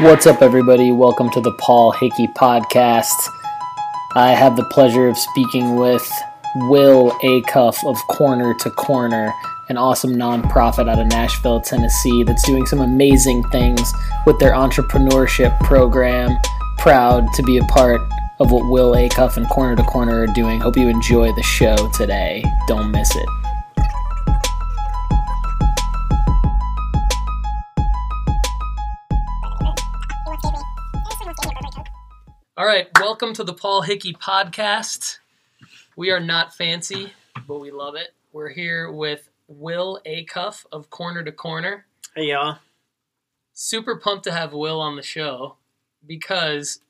What's up, everybody? Welcome to the Paul Hickey podcast. I have the pleasure of speaking with Will Acuff of Corner to Corner, an awesome nonprofit out of Nashville, Tennessee, that's doing some amazing things with their entrepreneurship program. Proud to be a part of what Will Acuff and Corner to Corner are doing. Hope you enjoy the show today. Don't miss it. All right, welcome to the Paul Hickey podcast. We are not fancy, but we love it. We're here with Will Acuff of Corner to Corner. Hey y'all. Super pumped to have Will on the show because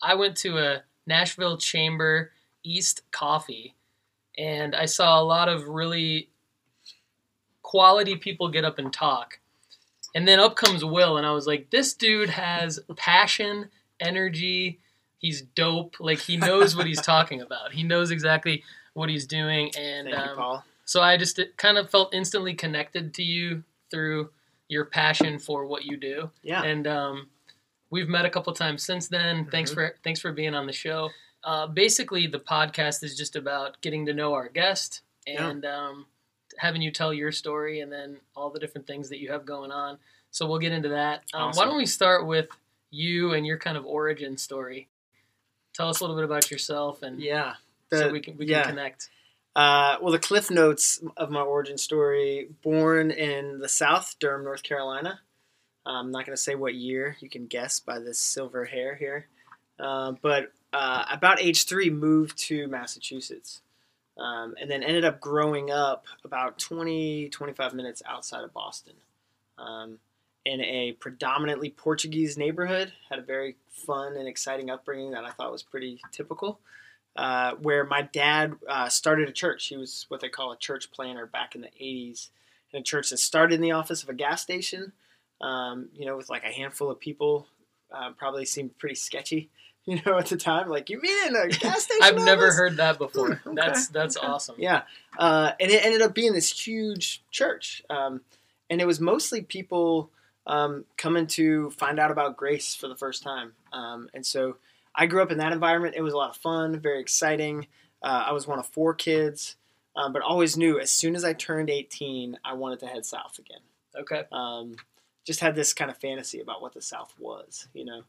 I went to a Nashville Chamber East coffee and I saw a lot of really quality people get up and talk. And then up comes Will, and I was like, this dude has passion, energy. He's dope. Like, he knows what he's talking about. He knows exactly what he's doing. And you, um, so I just kind of felt instantly connected to you through your passion for what you do. Yeah. And um, we've met a couple times since then. Thanks Mhm. for thanks for being on the show. Uh, basically, the podcast is just about getting to know our guest Yeah. and um, having you tell your story and then all the different things that you have going on. So we'll get into that. Um, Why don't we start with you and your kind of origin story? Tell us a little bit about yourself and yeah. so we can we yeah. can connect. Uh, well, the cliff notes of my origin story: born in the South, Durham, North Carolina. I'm not going to say what year. You can guess by this silver hair here. Uh, but uh, about age three, moved to Massachusetts, um, and then ended up growing up about 20, 25 minutes outside of Boston, um, in a predominantly Portuguese neighborhood. Had a very fun and exciting upbringing that I thought was pretty typical uh, where my dad uh, started a church. He was what they call a church planter back in the 80s. And a church that started in the office of a gas station, um, you know, with like a handful of people. Uh, probably seemed pretty sketchy, you know, at the time. Like, you mean a gas station? I've never heard that before. Okay, That's that's okay. awesome. Yeah. Uh, and it ended up being this huge church. Um, and it was mostly people um, coming to find out about grace for the first time. Um, and so I grew up in that environment. It was a lot of fun, very exciting. Uh, I was one of four kids, um, but always knew as soon as I turned 18, I wanted to head south again. Okay. Um, just had this kind of fantasy about what the South was, you know.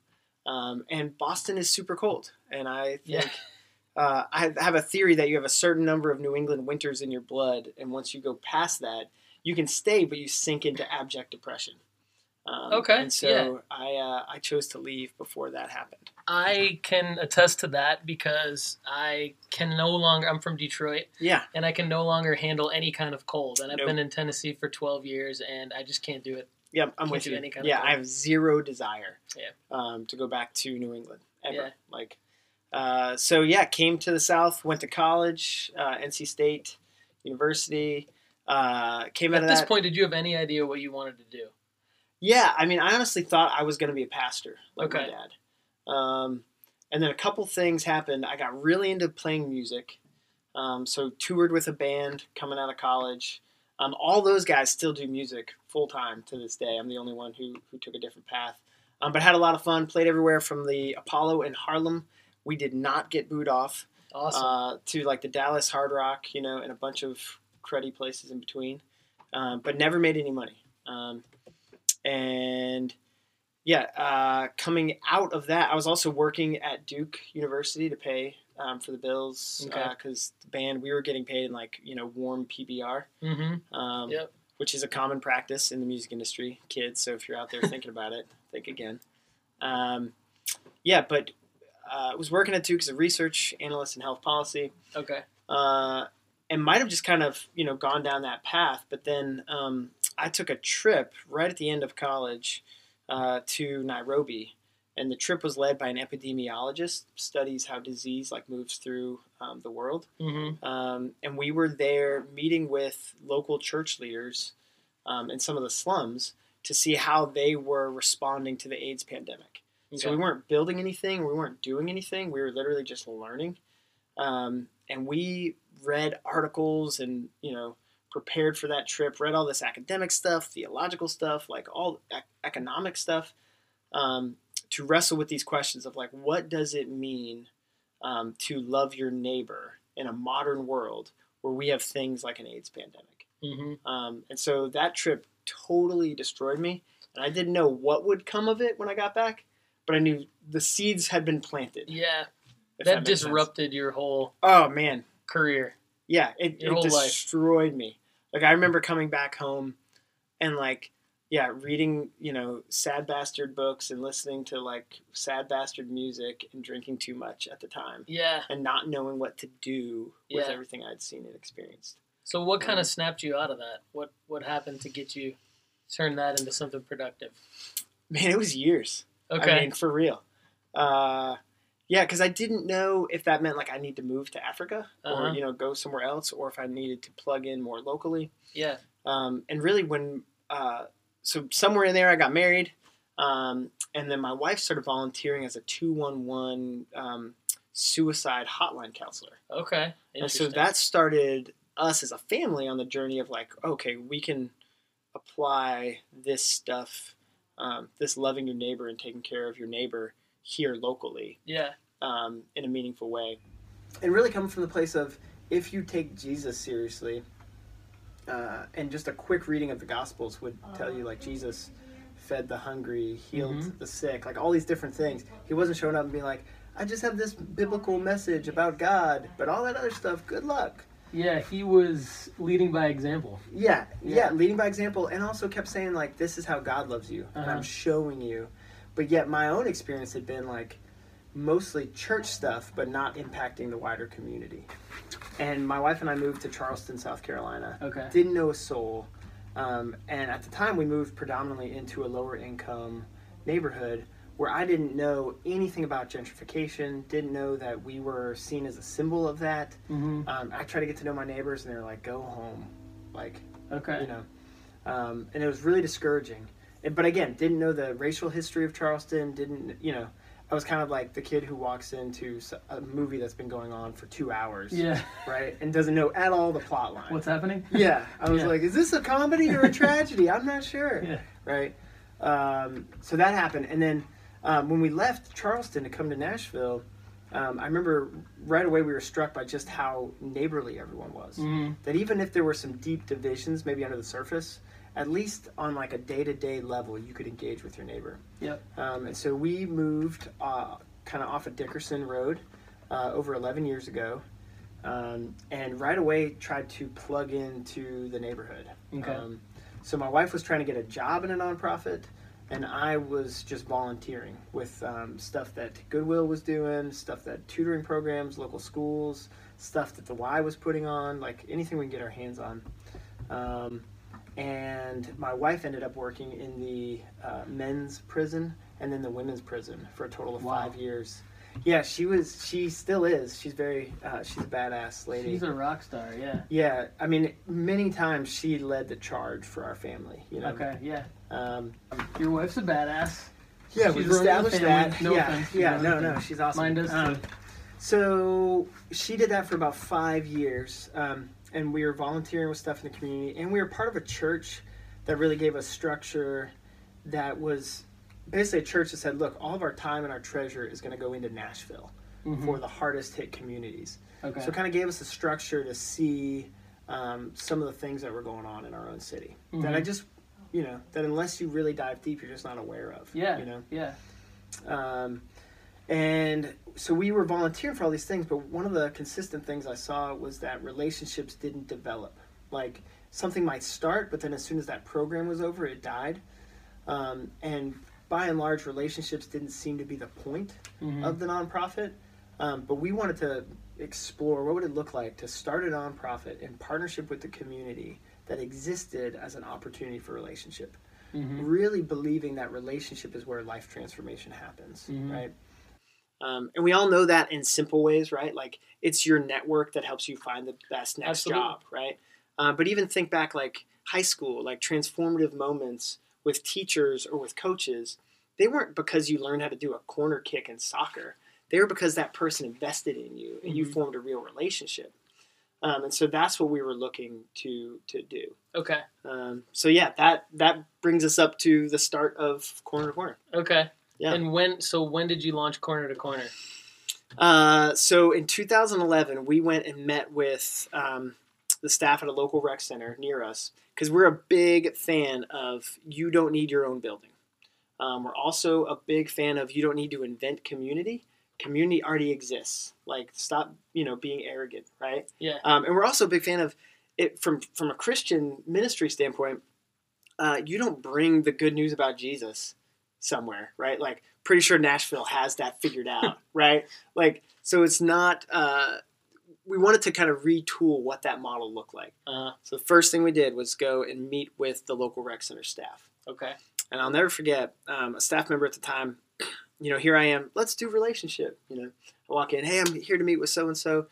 Um, and Boston is super cold, and I Yeah. think uh, I have a theory that you have a certain number of New England winters in your blood, and once you go past that, you can stay, but you sink into abject depression. Um, Okay, And so yeah. I uh, I chose to leave before that happened. I can attest to that because I can no longer. I'm from Detroit, Yeah. and I can no longer handle any kind of cold. And I've Nope. been in Tennessee for 12 years, and I just can't do it. Yep, I'm Can't with you. any kind of yeah, cold. I have zero desire Yeah. um, to go back to New England ever. Yeah. Like, uh, so yeah, came to the South, went to college, uh, NC State University. Uh, came out At this that. point, did you have any idea what you wanted to do? Yeah, I mean, I honestly thought I was going to be a pastor, like my dad. Um, and then a couple things happened. I got really into playing music, um, so toured with a band coming out of college. Um, all those guys still do music full time to this day. I'm the only one who who took a different path, um, but had a lot of fun. Played everywhere from the Apollo in Harlem. We did not get booed off Awesome. uh, to like the Dallas Hard Rock, you know, and a bunch of cruddy places in between, um, but never made any money. Um, and yeah, uh, coming out of that, I was also working at Duke University to pay um, for the bills Okay. because the band we were getting paid in like you know warm PBR, mm-hmm. um, Yep. which is a common practice in the music industry, kids. So if you're out there thinking about it, think again. Um, yeah, but uh, I was working at Duke as a research analyst in health policy Okay. uh, and might have just kind of you know gone down that path. But then um, I took a trip right at the end of college uh, to Nairobi, and the trip was led by an epidemiologist, studies how disease like moves through um, the world. Mm-hmm. Um, and we were there meeting with local church leaders um, in some of the slums to see how they were responding to the AIDS pandemic. So we weren't building anything, we weren't doing anything. We were literally just learning, um, and we read articles and you know prepared for that trip. Read all this academic stuff, theological stuff, like all ec- economic stuff, um, to wrestle with these questions of like, what does it mean um, to love your neighbor in a modern world where we have things like an AIDS pandemic? Mm-hmm. Um, and so that trip totally destroyed me. And I didn't know what would come of it when I got back, but I knew the seeds had been planted. Yeah, if that, makes sense. disrupted your whole Oh man, career. yeah, it, it whole life. destroyed me. Like I remember coming back home, and like yeah, reading you know sad bastard books and listening to like sad bastard music and drinking too much at the time, Yeah. and not knowing what to do with Yeah. everything I'd seen and experienced. So what kind of snapped you out of that? What what happened to get you turn that into something productive? Man, it was years. Okay. I mean, for real. Uh, yeah, because I didn't know if that meant like I need to move to Africa Uh-huh. or you know go somewhere else, or if I needed to plug in more locally. yeah. Um, and really, when uh, so somewhere in there, I got married, um, and then my wife started volunteering as a two one one um, suicide hotline counselor. Okay. And so that started us as a family on the journey of like, okay, we can apply this stuff, um, this loving your neighbor and taking care of your neighbor here locally yeah. um, in a meaningful way. And really coming from the place of if you take Jesus seriously, uh, and just a quick reading of the Gospels would tell you like Jesus fed the hungry, healed Mhm. the sick, like all these different things. He wasn't showing up and being like, I just have this biblical message about God, but all that other stuff, good luck. Yeah, he was leading by example. Yeah, yeah, Yeah. leading by example, and also kept saying like, "This is how God loves you, and I'm Uh-huh. showing you." But yet, my own experience had been like mostly church stuff, but not impacting the wider community. And my wife and I moved to Charleston, South Carolina. Okay. Didn't know a soul, um, and at the time, we moved predominantly into a lower income neighborhood where I didn't know anything about gentrification. Didn't know that we were seen as a symbol of that. Mm-hmm. Um, I tried to get to know my neighbors, and they were like, "Go home," like Okay. you know, um, and it was really discouraging. But again, didn't know the racial history of Charleston. Didn't you know? I was kind of like the kid who walks into a movie that's been going on for two hours, Yeah. right, and doesn't know at all the plot line. What's happening? yeah, I was Yeah. like, is this a comedy or a tragedy? I'm not sure, Yeah. right? Um, so that happened, and then um, when we left Charleston to come to Nashville, um, I remember right away we were struck by just how neighborly everyone was Mm-hmm. that even if there were some deep divisions maybe under the surface at least on like a day-to-day level you could engage with your neighbor Yep. um, and so we moved uh, kind of off of dickerson road uh, over 11 years ago um, and right away tried to plug into the neighborhood Okay. um, so my wife was trying to get a job in a nonprofit and I was just volunteering with um, stuff that Goodwill was doing, stuff that tutoring programs, local schools, stuff that the Y was putting on, like anything we can get our hands on. Um, and my wife ended up working in the uh, men's prison and then the women's prison for a total of Wow. five years. Yeah, she was. She still is. She's very. Uh, she's a badass lady. She's a rock star. Yeah. yeah, I mean, many times she led the charge for our family. You know. Okay. Yeah. Um, Your wife's a badass. yeah, She's we've established that. No yeah, offense, yeah, no, no, she's awesome. Mine does too. So she did that for about five years, um, and we were volunteering with stuff in the community, and we were part of a church that really gave us structure. That was basically a church that said, "Look, all of our time and our treasure is going to go into Nashville Mhm. for the hardest hit communities." Okay. So it kind of gave us a structure to see um, some of the things that were going on in our own city that I Mhm. just, you know, that unless you really dive deep, you're just not aware of. yeah. You know. Yeah. Um, and so we were volunteering for all these things, but one of the consistent things I saw was that relationships didn't develop. Like something might start, but then as soon as that program was over, it died. Um, and by and large, relationships didn't seem to be the point Mhm. of the nonprofit. Um, but we wanted to explore what would it look like to start a nonprofit in partnership with the community that existed as an opportunity for relationship. Mm-hmm. really believing that relationship is where life transformation happens, Mhm. right? Um, and we all know that in simple ways, right? Like it's your network that helps you find the best next Absolutely. job, right? Uh, but even think back, like high school, like transformative moments with teachers or with coaches, they weren't because you learned how to do a corner kick in soccer. They were because that person invested in you and you Mhm. formed a real relationship. Um, and so that's what we were looking to to do. Okay. Um, so yeah, that that brings us up to the start of corner to corner. Okay. Yeah. And when? So when did you launch Corner to Corner? Uh, so in 2011, we went and met with um, the staff at a local rec center near us because we're a big fan of you don't need your own building. Um, we're also a big fan of you don't need to invent community. Community already exists. Like stop, you know, being arrogant, right? Yeah. Um, and we're also a big fan of it from from a Christian ministry standpoint. Uh, you don't bring the good news about Jesus somewhere, right? Like, pretty sure Nashville has that figured out, right? Like, so it's not. Uh, we wanted to kind of retool what that model looked like. Uh, So the first thing we did was go and meet with the local rec center staff. okay. And I'll never forget um, a staff member at the time. You know, here I am. Let's do relationship. You know, I walk in. Hey, I'm here to meet with so and so,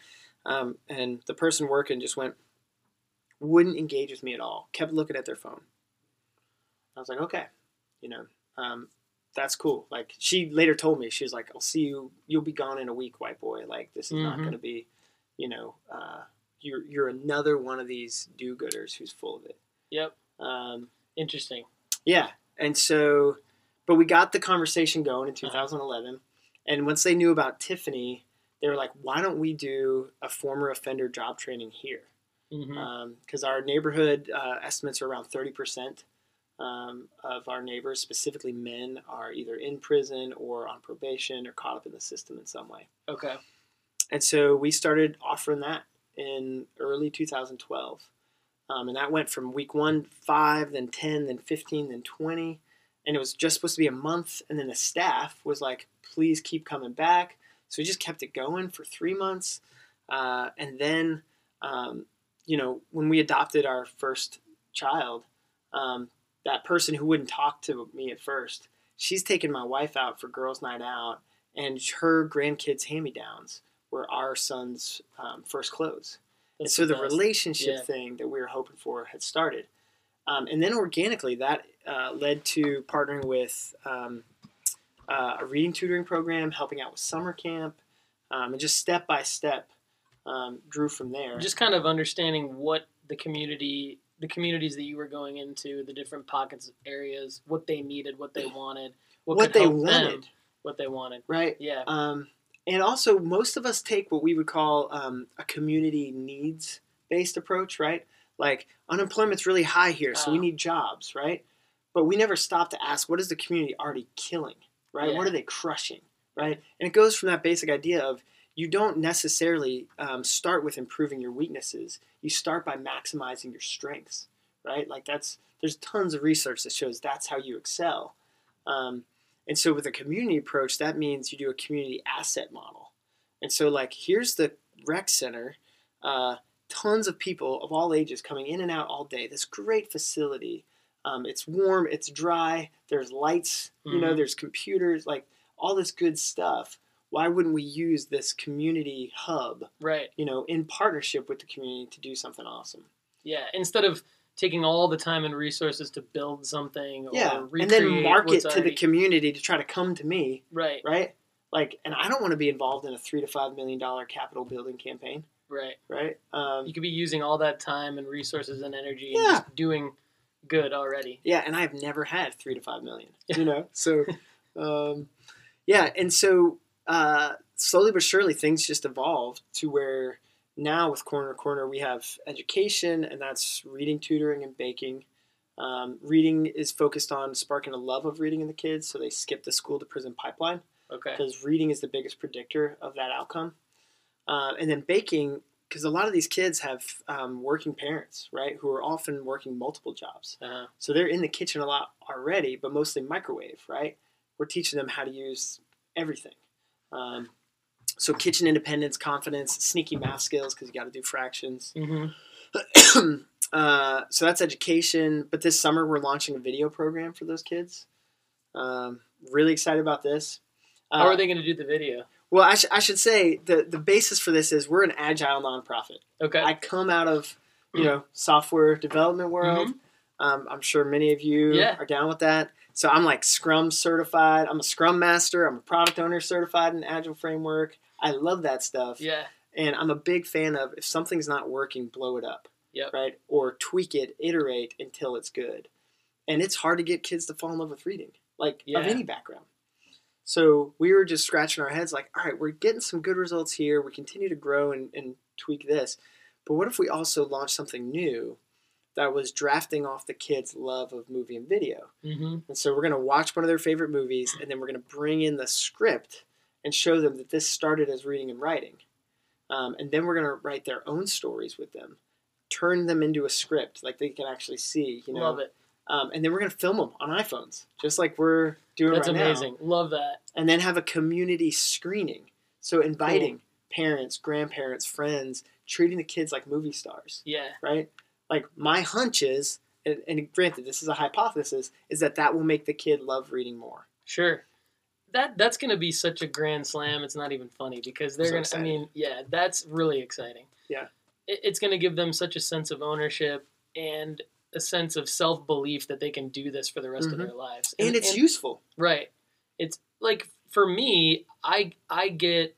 and the person working just went, wouldn't engage with me at all. Kept looking at their phone. I was like, okay, you know, um, that's cool. Like she later told me, she was like, I'll see you. You'll be gone in a week, white boy. Like this is not Mhm. going to be, you know, uh, you're you're another one of these do-gooders who's full of it. Yep. Um, Interesting. yeah, and so, but we got the conversation going in 2011, and once they knew about Tiffany, they were like, "Why don't we do a former offender job training here?" Because our neighborhood uh, estimates are around 30 percent um, of our neighbors, specifically men, are either in prison or on probation or caught up in the system in some way. Okay. And so we started offering that in early 2012. Um, and that went from week one, five, then 10, then 15, then 20. And it was just supposed to be a month. And then the staff was like, please keep coming back. So we just kept it going for three months. Uh, and then, um, you know, when we adopted our first child, um, that person who wouldn't talk to me at first, she's taken my wife out for girls' night out, and her grandkids' hand me downs were our son's um, first clothes. And so the best. relationship Yeah. thing that we were hoping for had started. Um, and then organically, that uh, led to partnering with um, uh, a reading tutoring program, helping out with summer camp, um, and just step by step um, grew from there. Just kind of understanding what the community, the communities that you were going into, the different pockets of areas, what they needed, what they wanted, what, what they wanted, them, what they wanted. right? Yeah. Um, and also, most of us take what we would call um, a community needs based approach, right? Like unemployment's really high here, so we Ah. need jobs, right? But we never stop to ask, what is the community already killing, right? What are they crushing, right? And it goes from that basic idea of you don't necessarily um, start with improving your weaknesses. You start by maximizing your strengths, right? Like that's there's tons of research that shows that's how you excel. Um, and so with a community approach, that means you do a community asset model. And so like here's the rec center, uh, tons of people of all ages coming in and out all day. This great facility. Um, it's warm, it's dry. There's lights, you know. Mhm. There's computers, like all this good stuff. Why wouldn't we use this community hub, Right. you know, in partnership with the community to do something awesome? Yeah. Instead of taking all the time and resources to build something Yeah, and then market to already- the community to try to come to me Right. right? Like, and I don't want to be involved in a three to five million dollar capital building campaign, Right. right? Um, You could be using all that time and resources and energy and Yeah. just doing good already. yeah, and I have never had three to five million, you know. so, um, yeah, and so uh, slowly but surely things just evolved to where now with Corner Corner we have education, and that's reading, tutoring, and baking. Um, reading is focused on sparking a love of reading in the kids, so they skip the school to prison pipeline. Okay. because reading is the biggest predictor of that outcome. Uh, and then baking, because a lot of these kids have um, working parents, right, who are often working multiple jobs. Uh-huh. So they're in the kitchen a lot already, but mostly microwave, right? We're teaching them how to use everything. Um, so kitchen independence, confidence, sneaky math skills, because you got to do fractions. hmm Uh, so that's education. But this summer we're launching a video program for those kids. Um, really excited about this. Uh, How are they going to do the video? Well, I, sh- I should say the the basis for this is we're an agile nonprofit. Okay. I come out of you know software development world. Um, I'm sure many of you. Yeah. are down with that. So I'm like Scrum certified. I'm a Scrum master. I'm a product owner certified in Agile framework. I love that stuff. yeah. And I'm a big fan of if something's not working, blow it up. Yep. Right? Or tweak it, iterate until it's good. And it's hard to get kids to fall in love with reading, like of any background. So we were just scratching our heads, like, all right, we're getting some good results here. We continue to grow and, and tweak this. But what if we also launch something new that was drafting off the kids' love of movie and video? hmm And so we're going to watch one of their favorite movies, and then we're going to bring in the script and show them that this started as reading and writing. Um, and then we're going to write their own stories with them, turn them into a script like they can actually see. You know, Love it. Um, and then we're going to film them on iPhones, just like we're doing That's right now amazing. Love that. and then have a community screening. So inviting parents, grandparents, friends, treating the kids like movie stars, Yeah. right? Like my hunch is, and, and granted this is a hypothesis, is that that will make the kid love reading more. Sure. That that's going to be such a grand slam. It's not even funny because they're So going to. I mean, yeah, that's really exciting. Yeah. It, it's going to give them such a sense of ownership and a sense of self belief that they can do this for the rest of Mhm. their lives. And, it's useful. Right. It's like for me, I I get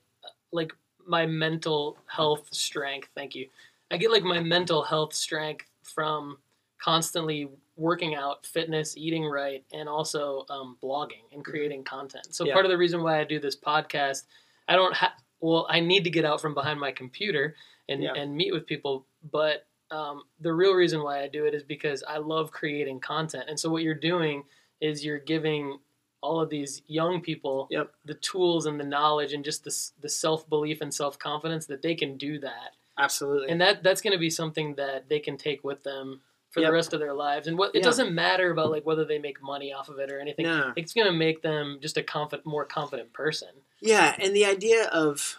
like my mental health strength. Thank you. I get like my mental health strength from constantly working out, fitness, eating right, and also um, blogging and creating content. So Yeah. part of the reason why I do this podcast, I don't have. Well, I need to get out from behind my computer and Yeah. and meet with people, but um, the real reason why I do it is because I love creating content. And so what you're doing is you're giving all of these young people Yep. the tools and the knowledge and just the, the self-belief and self-confidence that they can do that Absolutely. and that that's going to be something that they can take with them for Yep. the rest of their lives and what it Yeah. doesn't matter about like whether they make money off of it or anything No. it's going to make them just a confident more confident person Yeah, and the idea of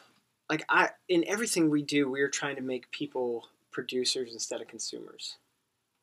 like I in everything we do, we're trying to make people producers instead of consumers,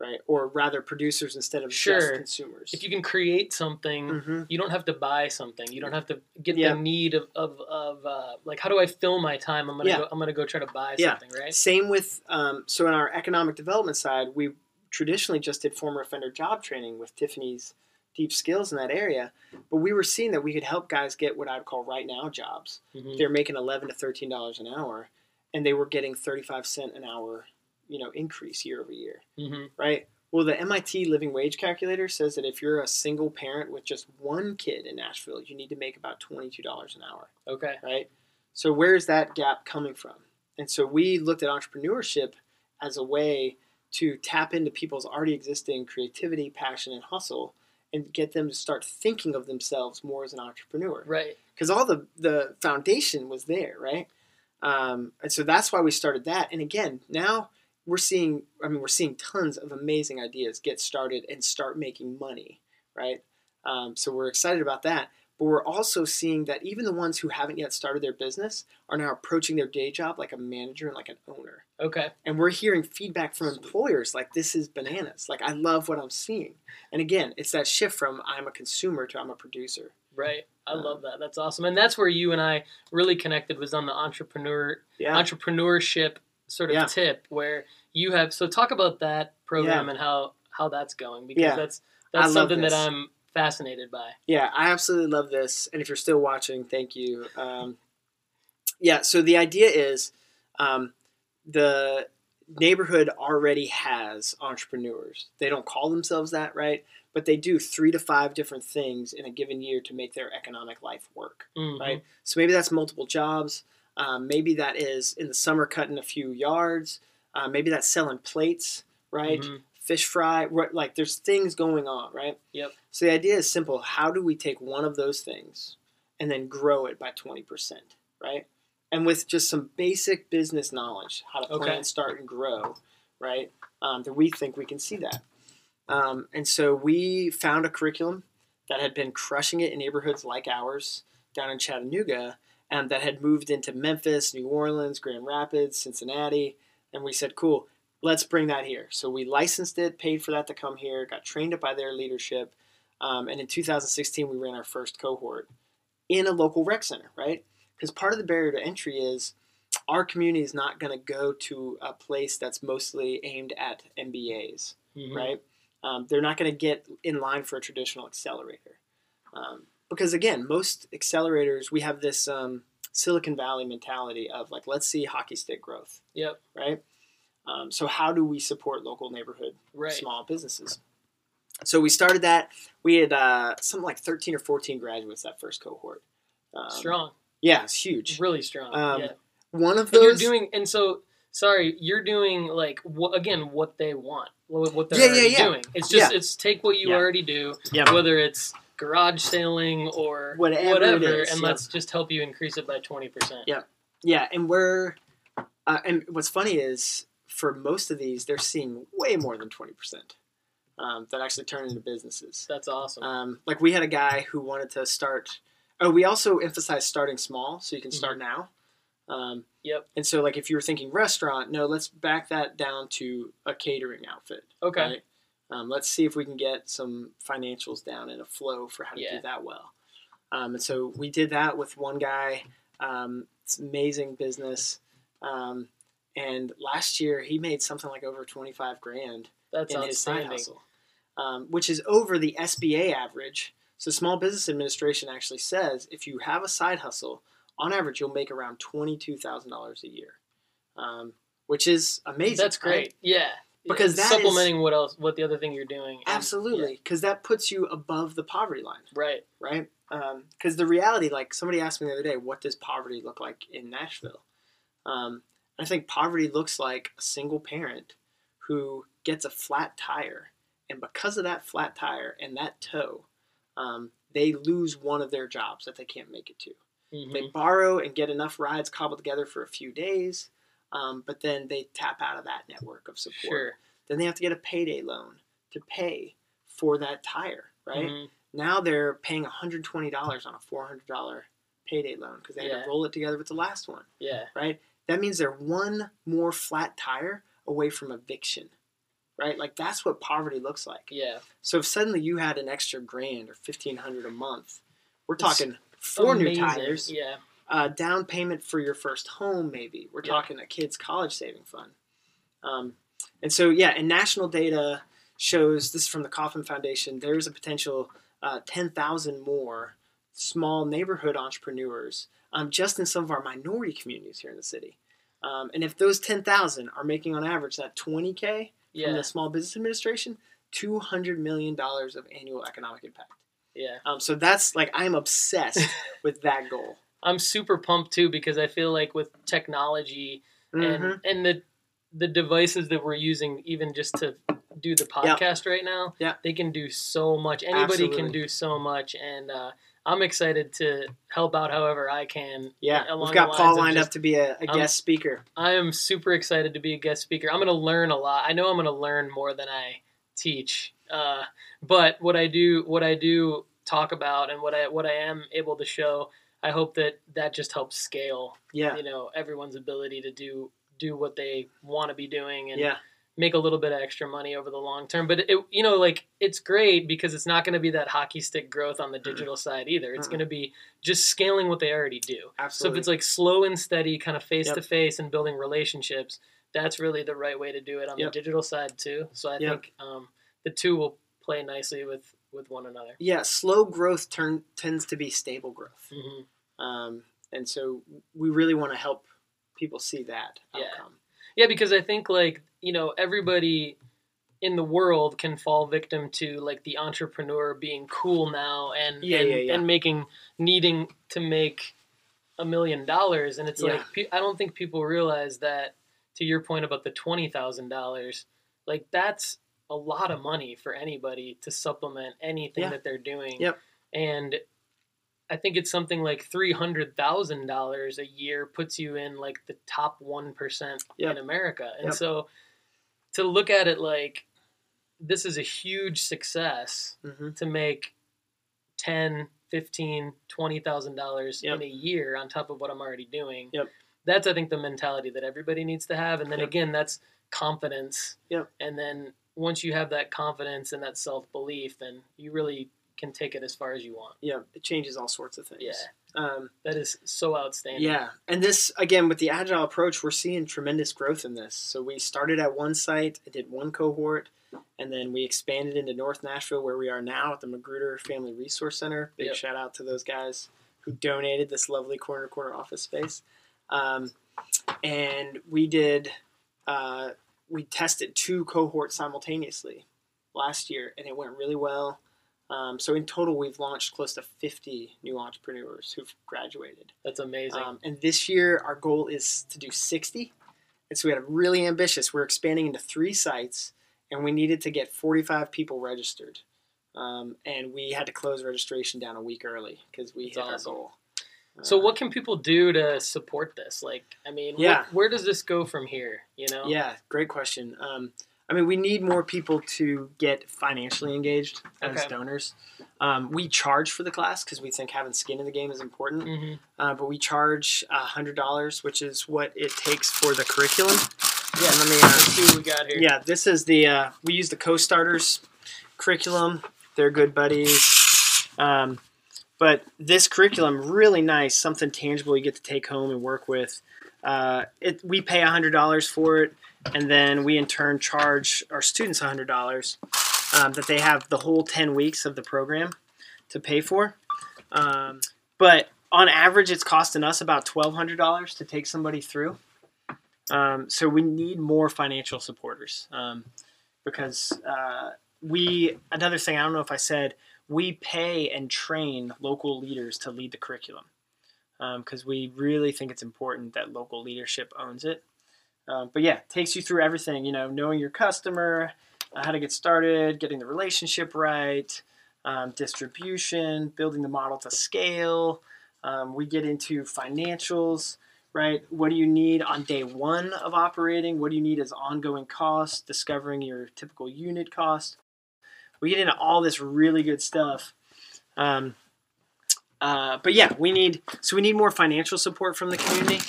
right? Or rather, producers instead of just consumers. if you can create something Mhm. you don't have to buy something you don't have to get Yeah. the need of, of, of uh, like how do i fill my time i'm gonna Yeah. go i'm gonna go try to buy Yeah. something right Same with um, so in our economic development side, we traditionally just did former offender job training with Tiffany's deep skills in that area, but we were seeing that we could help guys get what I'd call right now jobs. Mhm. They're making eleven to thirteen dollars an hour, and they were getting thirty five cent an hour, you know, increase year over year. Mhm. right? Well, the MIT living wage calculator says that if you're a single parent with just one kid in Nashville, you need to make about $22 an hour, okay right? So where's that gap coming from? And so we looked at entrepreneurship as a way to tap into people's already existing creativity, passion, and hustle and get them to start thinking of themselves more as an entrepreneur right because all the the foundation was there, right? Um, and so that's why we started that. And again, now we're seeing, I mean, we're seeing tons of amazing ideas get started and start making money, right? Um, so we're excited about that. But we're also seeing that even the ones who haven't yet started their business are now approaching their day job like a manager and like an owner. okay And we're hearing feedback from employers like this is bananas. Like I love what I'm seeing. And again, it's that shift from I'm a consumer to I'm a producer. Right. I Um, love that. That's awesome. And that's where you and I really connected was on the entrepreneur Yeah. entrepreneurship sort of Yeah. tip where you have so talk about that program Yeah. and how how that's going because Yeah. that's that's love something that I'm fascinated by. Yeah, I absolutely love this. And if you're still watching, thank you. Um, yeah, so the idea is um, the neighborhood already has entrepreneurs. They don't call themselves that, right? But they do three to five different things in a given year to make their economic life work, Mhm. right? So maybe that's multiple jobs. Um, maybe that is in the summer cutting a few yards. Uh, maybe that's selling plates, right? Mhm. Fish fry, what- like there's things going on, right? Yep. So the idea is simple. How do we take one of those things and then grow it by 20%, right? And with just some basic business knowledge, how to plan, Okay. start, and grow, right? Um, that we think we can see that. Um, and so we found a curriculum that had been crushing it in neighborhoods like ours down in Chattanooga and that had moved into Memphis, New Orleans, Grand Rapids, Cincinnati. And we said, cool, let's bring that here. So we licensed it, paid for that to come here, got trained up by their leadership, um, and in 2016 we ran our first cohort in a local rec center, right? Because part of the barrier to entry is our community is not going to go to a place that's mostly aimed at MBAs, Mhm. right? Um, they're not going to get in line for a traditional accelerator. Um, because again, most accelerators, we have this um, Silicon Valley mentality of like, let's see hockey stick growth, Yep. right? Um, so how do we support local neighborhood Right. small businesses? So we started that. We had uh, something like 13 or 14 graduates that first cohort. Um, Strong. Yeah, it's huge. Really strong. Um, yeah. One of And you're doing, and so sorry, you're doing like what again? What they want, what, what they're Yeah, yeah, yeah. doing. It's just it's take what you already do, yeah, whether it's garage sailing or Whatever it is, and let's just help you increase it by twenty percent. Yeah. yeah, and we're. Uh, and what's funny is for most of these, they're seeing way more than 20% um, that actually turn into businesses. That's awesome. Um, like we had a guy who wanted to start. Oh, we also emphasize starting small, so you can start now. Um, Yep. And so, like, if you were thinking restaurant, no, let's back that down to a catering outfit. Okay. Right? Um, let's see if we can get some financials down in a flow for how to Yeah. do that well. Um, and so we did that with one guy. Um, it's amazing business. Um, and last year he made something like over 25 grand That's in his side hustle, um, which is over the SBA average. So, Small Business Administration actually says if you have a side hustle, on average, you'll make around twenty-two thousand dollars a year, um, which is amazing. That's great. right? Yeah. Because Yeah. that is- supplementing what else, what the other thing you're doing. and- Absolutely, because that puts you above the poverty line, right. right? Because the reality, like somebody asked me the other day, what does poverty look like in Nashville? Um, I think poverty looks like a single parent who gets a flat tire, and because of that flat tire and that toe, um, they lose one of their jobs that they can't make it to. Mhm. They borrow and get enough rides cobbled together for a few days, um, but then they tap out of that network of support. Sure. Then they have to get a payday loan to pay for that tire, right? Mhm. Now they're paying $120 on a $400 payday loan because they had Yeah. to roll it together with the last one, Yeah. right? That means they're one more flat tire away from eviction, right? Like that's what poverty looks like. Yeah. So if suddenly you had an extra grand or 1500 a month, we're It's talking four new tires, Yeah. Uh, down payment for your first home, maybe. We're Yeah. talking a kid's college saving fund. Um, and so, yeah, and national data shows this is from the Kauffman Foundation. There's a potential uh, 10,000 more small neighborhood entrepreneurs um, just in some of our minority communities here in the city. Um, and if those 10,000 are making on average that 20K from the Small Business Administration, $200 million of annual economic impact. Yeah. Um, so that's like, I'm obsessed with that goal. I'm super pumped too because I feel like with technology Mhm. and and the the devices that we're using even just to do the podcast right now Yeah. they can do so much anybody can do so much and uh, i'm excited to help out however i can Yeah, we've got Paul lined just- up to be a, a guest speaker. i am super excited to be a guest speaker i'm going to learn a lot i know i'm going to learn more than i teach uh, but what i do what i do talk about and what i what i am able to show i hope that that just helps scale Yeah, you know everyone's ability to do do what they want to be doing and yeah, make a little bit of extra money over the long term. But it you know like it's great because it's not going to be that hockey stick growth on the digital side either. It's Mm-mm. going to be just scaling what they already do. Absolutely. so if it's like slow and steady kind of face to face and building relationships that's really the right way to do it on Yep. the digital side too. So i Yep. think um, the two will play nicely with with one another. Yeah, slow growth turn tends to be stable growth, hmm um, and so we really want to help people see that Yeah. outcome. Yeah, because I think like you know everybody in the world can fall victim to like the entrepreneur being cool now and Yeah, and, yeah, yeah. and making needing to make a million dollars, and it's like I don't think people realize that. To your point about the twenty thousand dollars, like that's a lot of money for anybody to supplement anything that they're doing. Yep. And I think it's something like three hundred thousand dollars a year puts you in like the top one percent Yep. in America. And Yep. so to look at it like this is a huge success hmm to make ten, fifteen, twenty thousand dollars Yep. in a year on top of what I'm already doing. Yep. That's I think the mentality that everybody needs to have. And then again, that's confidence. Yep. And then once you have that confidence and that self belief, then you really can take it as far as you want. Yeah, it changes all sorts of things. Yeah. Um, That is so outstanding. Yeah, and this again with the agile approach, we're seeing tremendous growth in this. So we started at one site, did one cohort, and then we expanded into North Nashville, where we are now at the McGruder Family Resource Center. Big Yep. shout out to those guys who donated this lovely corner corner office space. Um, and we did, uh, we tested two cohorts simultaneously last year, and it went really well. Um, so in total, we've launched close to 50 new entrepreneurs who've graduated. That's amazing. Um, and this year, our goal is to do 60. And so we had a really ambitious. We're expanding into three sites, and we needed to get 45 people registered. Um, and we had to close registration down a week early because we That's hit awesome. our goal. so Uh, what can people do to support this? Like, I mean, Yeah. wh- where does this go from here? You know? Yeah, great question. Um, I mean, we need more people to get financially engaged as Okay. donors. Um, we charge for the class because we think having skin in the game is important. hmm uh, but we charge hundred dollars, which is what it takes for the curriculum. Yeah. let me. Uh, see what we got here. yeah, this is the uh, we use the co-starters curriculum. They're good buddies. Um, but this curriculum really nice, something tangible you get to take home and work with. Uh, it we pay hundred dollars for it, and then we in turn charge our students hundred dollars um, that they have the whole ten weeks of the program to pay for. Um, but on average, it's costing us about twelve hundred dollars to take somebody through. Um, so we need more financial supporters um, because uh, we. Another thing I don't know if I said we pay and train local leaders to lead the curriculum because we really think it's important that local leadership owns it. Um, but yeah, takes you through everything. You know, knowing your customer, uh, how to get started, getting the relationship right, um, distribution, building the model to scale. Um, we get into financials, right? What do you need on day one of operating? What do you need as ongoing costs? Discovering your typical unit cost. We get into all this really good stuff. Um, uh, but yeah, we need so we need more financial support from the community.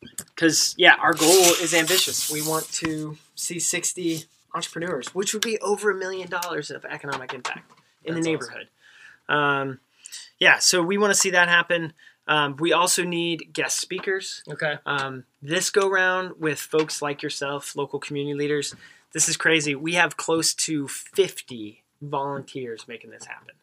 Because yeah, our goal is ambitious. We want to see 60 entrepreneurs, which would be over a million dollars of economic impact in That's the neighborhood. Um, yeah, so we want to see that happen. Um, we also need guest speakers. Okay. Um, this go round with folks like yourself, local community leaders. This is crazy. We have close to 50 volunteers making this happen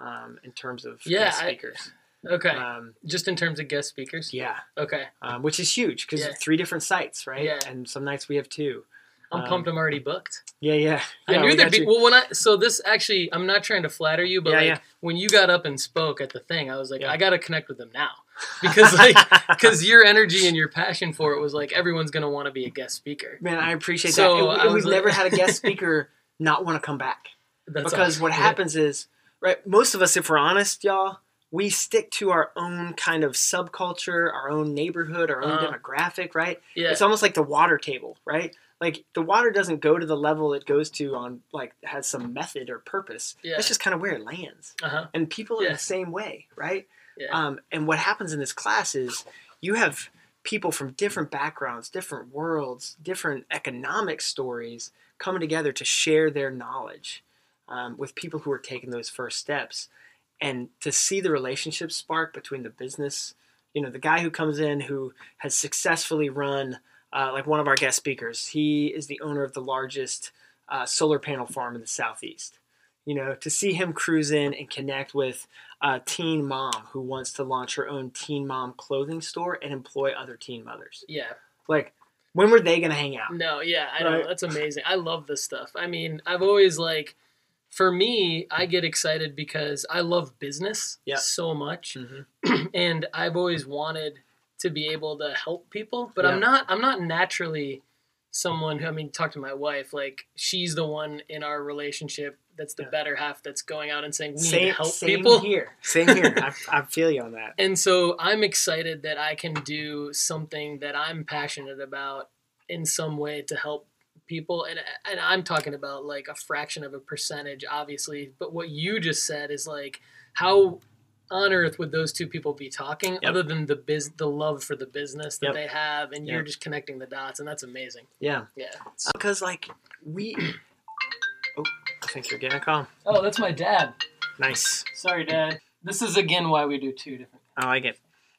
um, in terms of Yeah, speakers. Okay. Um, Just in terms of guest speakers. yeah, Okay. um, which is huge because Yeah. three different sites, right? Yeah. And some nights we have two. I'm Um, pumped. I'm already booked. Yeah, yeah. I Yeah, knew we there'd be well when I so this actually I'm not trying to flatter you, but Yeah, like yeah. when you got up and spoke at the thing, I was like. I gotta connect with them now. Because like because your energy and your passion for it was like everyone's gonna want to be a guest speaker. Man, I appreciate So, that. And, I we've like- never had a guest speaker not want to come back. That's because awesome. what happens is, right, most of us, if we're honest, y'all, we stick to our own kind of subculture, our own neighborhood, our own Uh-huh. demographic, right? Yeah. It's almost like the water table, right? Like the water doesn't go to the level it goes to on like has some method or purpose. Yeah. That's just kind of where it lands. uh-huh. And people are Yeah. the same way, right? Yeah. Um, and what happens in this class is you have people from different backgrounds, different worlds, different economic stories coming together to share their knowledge um, with people who are taking those first steps. And to see the relationship spark between the business, you know, the guy who comes in who has successfully run, uh, like one of our guest speakers, he is the owner of the largest uh, solar panel farm in the Southeast you know, to see him cruise in and connect with a teen mom who wants to launch her own teen mom clothing store and employ other teen mothers. Yeah. Like, when were they going to hang out? No, yeah, I know. Right. That's amazing. I love this stuff. I mean, I've always like for me, I get excited because I love business Yeah. so much. Mhm. and I've always wanted to be able to help people, but Yeah. I'm not I'm not naturally someone who I mean talk to my wife like she's the one in our relationship that's the Yeah. better half that's going out and saying we need to help same people. here. Same here. I, I feel you on that. And so I'm excited that I can do something that I'm passionate about in some way to help people and and I'm talking about like a fraction of a percentage obviously but what you just said is like how on earth would those two people be talking Yep. other than the biz the love for the business that Yep. they have and you're just connecting the dots and that's amazing. Yeah, Yeah. because like we. Oh, I think you're getting a call. Oh, that's my dad. Nice. Sorry, dad. This is again why we do two different. Oh I like it.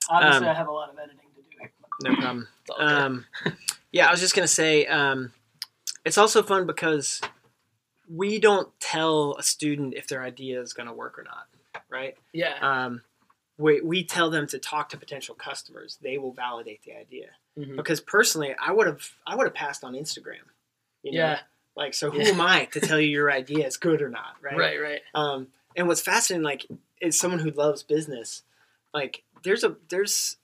Obviously, Um, I have a lot of editing to do. No problem. It's all good. Um, yeah, I was just gonna say, um, it's also fun because we don't tell a student if their idea is gonna work or not, right? yeah. Um, we we tell them to talk to potential customers. They will validate the idea. Mhm. Because personally, I would have I would have passed on Instagram. You know? Yeah. Like, so who Yeah. am I to tell you your idea is good or not, right? Right. Right. Um, and what's fascinating, like, is someone who loves business. Like, there's a there's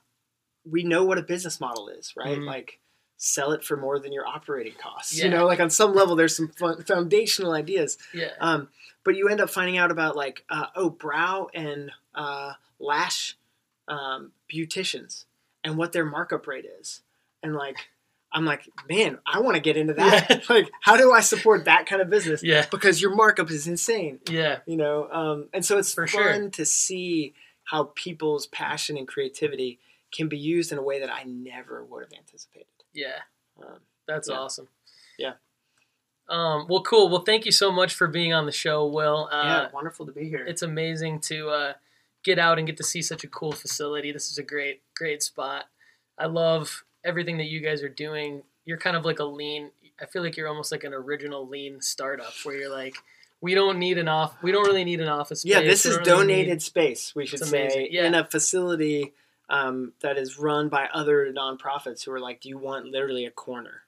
we know what a business model is, right? Mhm. Like, sell it for more than your operating costs. Yeah. You know, like on some level, there's some fun, foundational ideas. Yeah. Um, but you end up finding out about like, uh, oh, brow and uh, lash um, beauticians and what their markup rate is, and like. I'm like, man, I want to get into that. Yeah. like, how do I support that kind of business? Yeah. Because your markup is insane Yeah. you know um, and so it's For fun sure. to see how people's passion and creativity can be used in a way that i never would have anticipated Yeah. um, That's Yeah. awesome. Yeah. Um, well, cool. Well, thank you so much for being on the show, Will. Uh, yeah wonderful to be here it's amazing to uh, get out and get to see such a cool facility. This is a great, great spot. I love everything that you guys are doing. You're kind of like a lean. I feel like you're almost like an original lean startup where you're like, we don't need an off. We don't really need an office. Space. yeah this is really donated need- space we should say in a facility um, that is run by other nonprofits who are like do you want literally a corner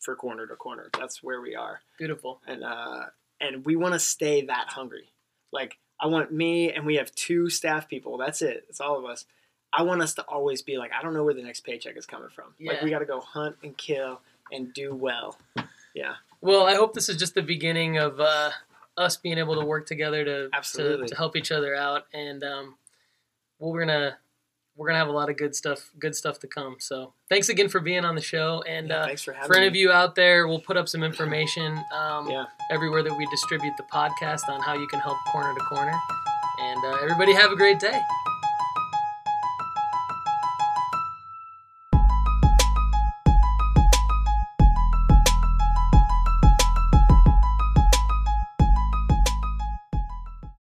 for corner to corner that's where we are Beautiful. and uh, and we want to stay that hungry. Like I want me and we have two staff people. That's it. It's all of us. I want us to always be like, I don't know where the next paycheck is coming from. Like we got to go hunt and kill and do well. Yeah, Well, I hope this is just the beginning of uh, us being able to work together to to, to help each other out, and um, well, we're gonna we're gonna have a lot of good stuff good stuff to come. So thanks again for being on the show, and Yeah, uh, thanks for having for any me. of you out there, we'll put up some information um, Yeah. everywhere that we distribute the podcast on how you can help corner to corner. And uh, everybody have a great day.